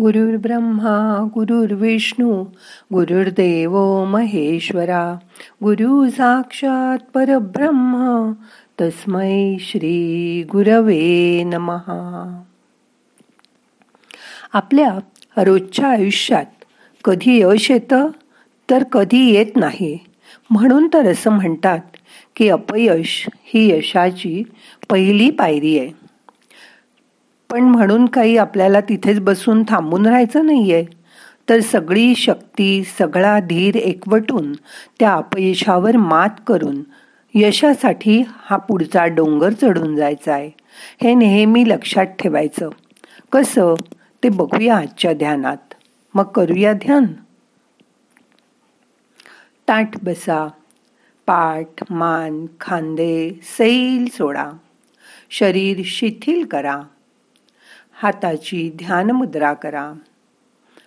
गुरुर्ब्रह्मा गुरुर्विष्णू गुरुर्देव महेश्वरा गुरु साक्षात परब्रह्म तस्मै श्री गुरवे नमहा आपल्या रोजच्या आयुष्यात कधी यश येतं? तर कधी येत नाही. म्हणून तर असं म्हणतात की अपयश ही यशाची पहिली पायरी आहे. पण म्हणून काही आपल्याला तिथेच बसून थांबून राहायचं नाही आहे तर सगळी शक्ती सगळा धीर एकवटून त्या अपयशावर मात करून यशासाठी हा पुढचा डोंगर चढून जायचा आहे हे नेहमी लक्षात ठेवायचं. कसं? ते बघूया आजच्या ध्यानात. मग करूया ध्यान. ताठ बसा. पाठ मान खांदे सैल सोडा. शरीर शिथिल करा. हाताची ध्यान मुद्रा करा.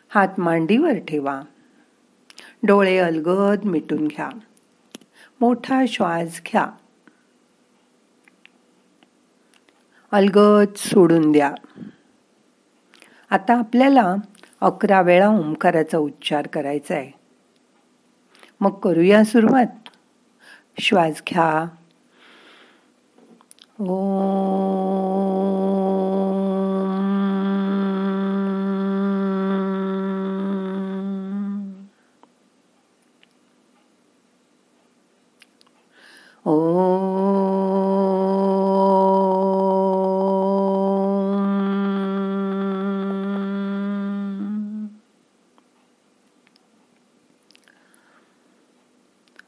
हात मांडीवर ठेवा. डोळे अलगद मिटून घ्या. मोठा श्वास घ्या. अलगद सोडून द्या. आता आपल्याला अकरा वेळा ओंकाराचा उच्चार करायचा आहे. मग करूया सुरुवात. श्वास घ्या. ओ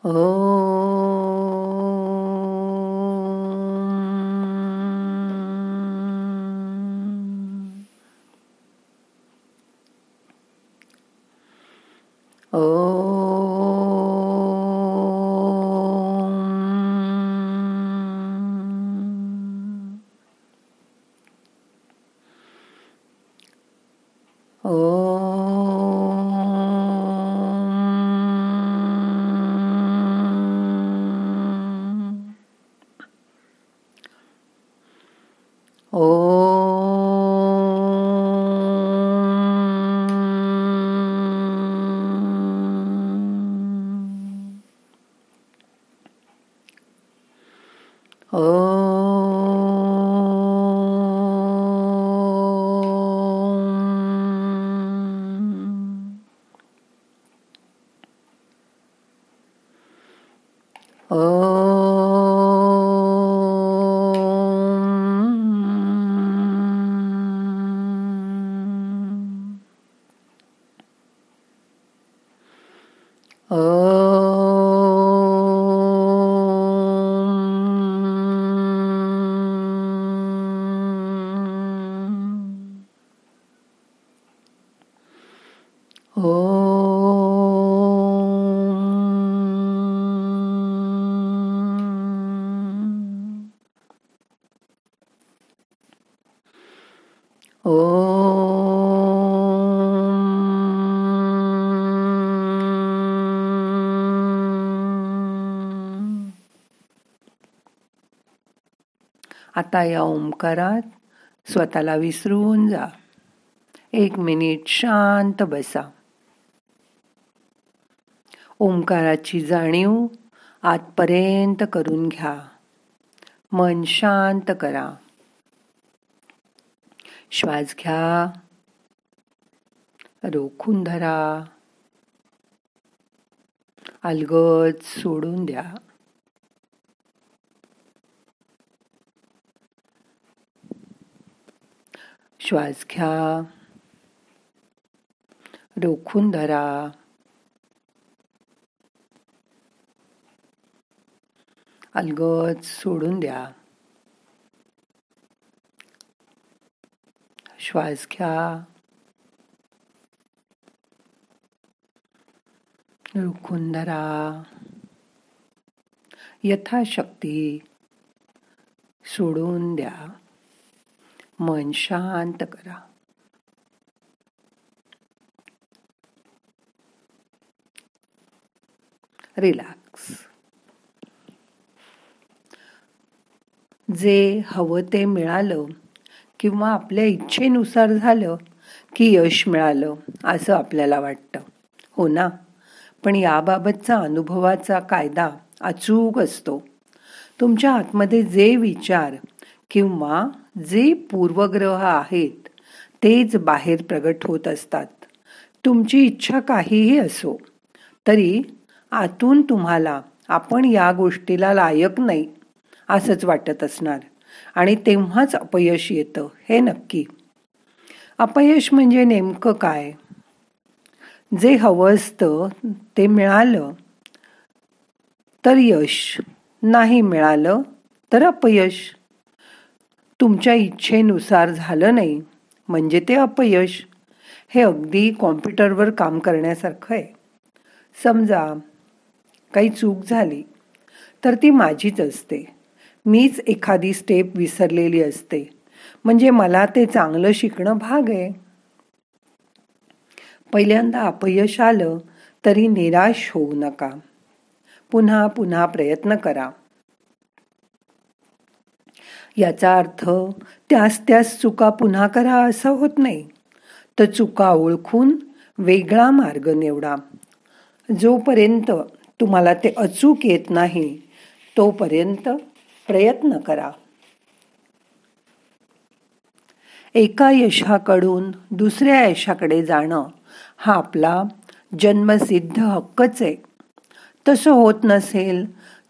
Oh. Oh. आता या ओंकारात स्वतःला विसरून जा. एक मिनिट शांत बसा. ओंकाराची जाणीव आतपर्यंत करून घ्या. मन शांत करा. श्वास घ्या. रोखून धरा. अलगद सोडून द्या. श्वास घ्या. रोखून धरा. अलगद सोडून द्या. श्वास घ्या. रोखून धरा. यथाशक्ती सोडून द्या. मन शांत करा. रिलॅक्स जे हवं ते मिळालं किंवा आपल्या इच्छेनुसार झालं की यश मिळालं असं आपल्याला वाटतं. हो ना? पण याबाबतचा अनुभवाचा कायदा अचूक असतो. तुमच्या आतमध्ये जे विचार किंवा जे पूर्वग्रह आहेत तेच बाहेर प्रगट होत असतात. तुमची इच्छा काहीही असो तरी आतून तुम्हाला आपण या गोष्टीला लायक नाही. असंच वाटत असणार. आणि तेव्हाच अपयश येतं हे नक्की. अपयश म्हणजे नेमकं काय? जे हवं असतं ते मिळालं तर यश. नाही मिळालं तर अपयश. तुमच्या इच्छेनुसार झालं नाही म्हणजे ते अपयश. हे अगदी कॉम्प्युटरवर काम करण्यासारखं आहे. समजा काही चूक झाली तर ती माझीच असते. मीच एखादी स्टेप विसरलेली असते. म्हणजे मला ते चांगलं शिकणं भाग आहे. पहिल्यांदा अपयश आलं तरी निराश होऊ नका. पुन्हा पुन्हा प्रयत्न करा. याचा अर्थ त्यास त्यास चुका पुन्हा करा असं होत नाही. तर चुका ओळखून वेगळा मार्ग निवडा. जोपर्यंत तुम्हाला ते अचूक येत नाही तोपर्यंत प्रयत्न करा. एका यशाकडून दुसऱ्या यशाकडे जाणं हा आपला जन्मसिद्ध हक्कच आहे. तसं होत नसेल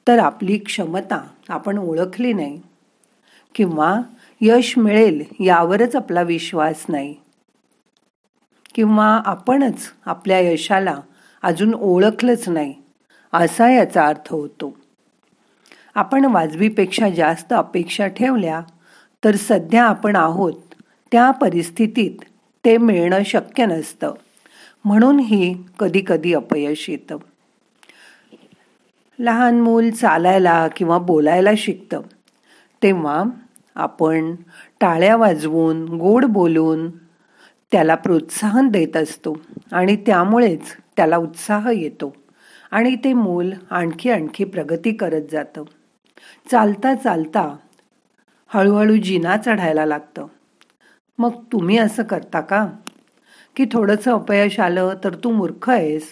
तर आपली क्षमता आपण ओळखली नाही. किंवा यश मिळेल यावरच आपला विश्वास नाही. किंवा आपणच आपल्या यशाला अजून ओळखलंच नाही असा याचा अर्थ होतो. आपण वाजवीपेक्षा जास्त अपेक्षा ठेवल्या तर सध्या आपण आहोत त्या परिस्थितीत ते मिळणं शक्य नसतं. म्हणून ही कधीकधी अपयश येतं. लहान मूल चालायला किंवा बोलायला शिकतं. तेव्हा आपण टाळ्या वाजवून गोड बोलून त्याला प्रोत्साहन देत असतो आणि त्यामुळेच त्याला उत्साह येतो आणि ते मूल आणखी आणखी प्रगती करत जातं. चालता चालता हळूहळू जिना चढायला लागतं. मग तुम्ही असं करता का? की थोडंसं अपयश आलं तर तू मूर्ख आहेस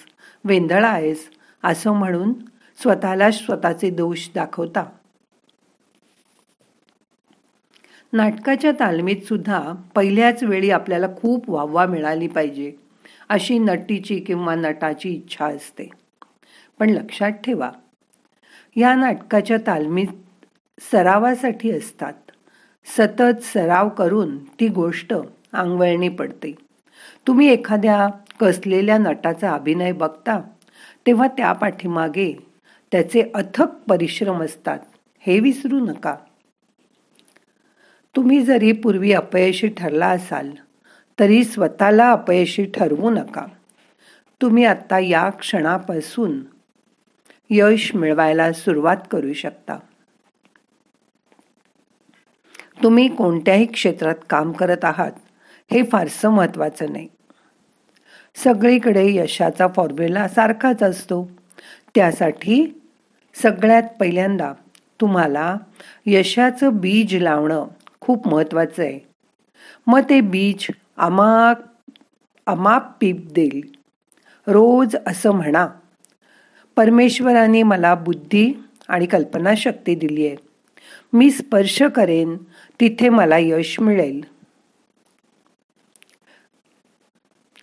वेंधळा आहेस असं म्हणून स्वतःला स्वतःचे दोष दाखवता? नाटकाच्या तालमीत सुद्धा पहिल्याच वेळी आपल्याला खूप वाववा मिळाली पाहिजे अशी नटीची किंवा नटाची इच्छा असते. पण लक्षात ठेवा या नाटकाच्या तालमीत सरावासाठी असतात. सतत सराव करून ती गोष्ट अंगवळणी पडते. तुम्ही एखाद्या कसलेल्या नटाचा अभिनय बघता तेव्हा त्या पाठीमागे त्याचे अथक परिश्रम असतात. हे विसरू नका. तुम्ही जरी पूर्वी अपयशी ठरला असाल तरी स्वतःला अपयशी ठरवू नका. तुम्ही आता या क्षणापासून यश मिळवायला सुरुवात करू शकता. तुम्ही कोणत्याही क्षेत्रात काम करत आहात हे फारसं महत्वाचं नाही. सगळीकडे यशाचा फॉर्म्युला सारखाच असतो. त्यासाठी सगळ्यात पहिल्यांदा तुम्हाला यशाचं बीज लावणं खूप महत्वाचं आहे. मग ते बीज अमाप अमाप पीप देईल. रोज असं म्हणा परमेश्वराने मला बुद्धी आणि कल्पनाशक्ती दिली आहे. मी स्पर्श करेन तिथे मला यश मिळेल.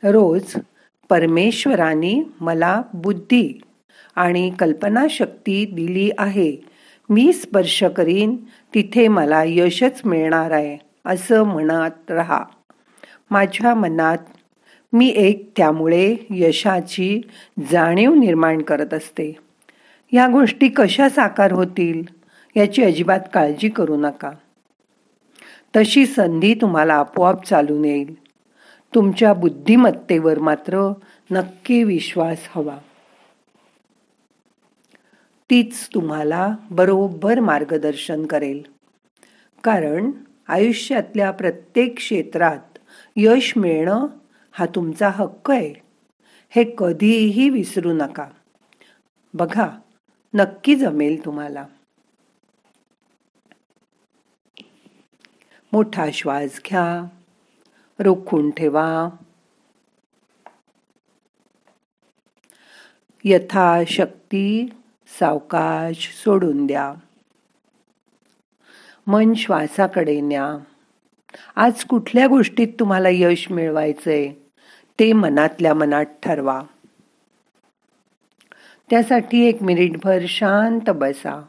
रोज परमेश्वराने मला बुद्धी आणि कल्पनाशक्ती दिली आहे. मी स्पर्श करीन तिथे मला यशच मिळणार आहे असं म्हणत राहा. माझ्या मनात मी एक त्यामुळे यशाची जाणीव निर्माण करत असते. या गोष्टी कशा साकार होतील याची अजिबात काळजी करू नका. तशी संधी तुम्हाला आपोआप चालून येईल तुमच्या बुद्धिमत्तेवर मात्र नक्की विश्वास हवा. तीच तुम्हाला बरोबर मार्गदर्शन करेल. कारण आयुष्यातल्या प्रत्येक क्षेत्रात यश मिळणं हा तुमचा हक्क आहे. हे कधीही विसरू नका. बघा नक्की जमेल तुम्हाला. मोठा श्वास घ्या. रोखून ठेवा. यथाशक्ती सावकाश सोडून द्या. मन श्वासाकडे न्या. आज कुठल्या गोष्टीत तुम्हाला यश मिळवायचंय? ते मनातल्या मनात ठरवा. त्यासाठी एक मिनिटभर शांत बसा.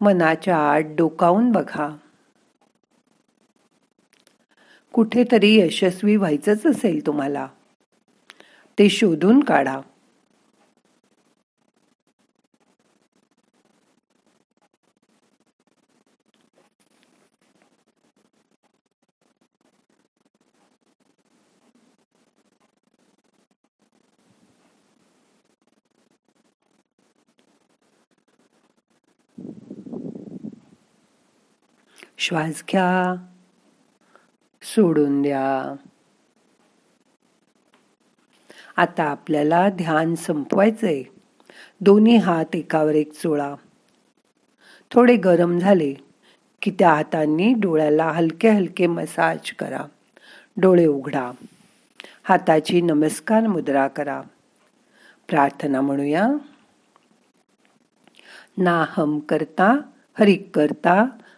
मनाच्या आत डोकावून बघा. कुठेतरी यशस्वी व्हायचंच असेल तुम्हाला. ते शोधून काढा. श्वास घ्या. सोडून द्या. आता आपल्याला ध्यान संपवायचंय. दोन्ही हात एकावर एक चोळा थोडे गरम झाले की त्या हातांनी डोळ्याला हलके हलके मसाज करा. डोळे उघडा. हाताची नमस्कार मुद्रा करा. प्रार्थना म्हणूया. नाहम करता हरिक करता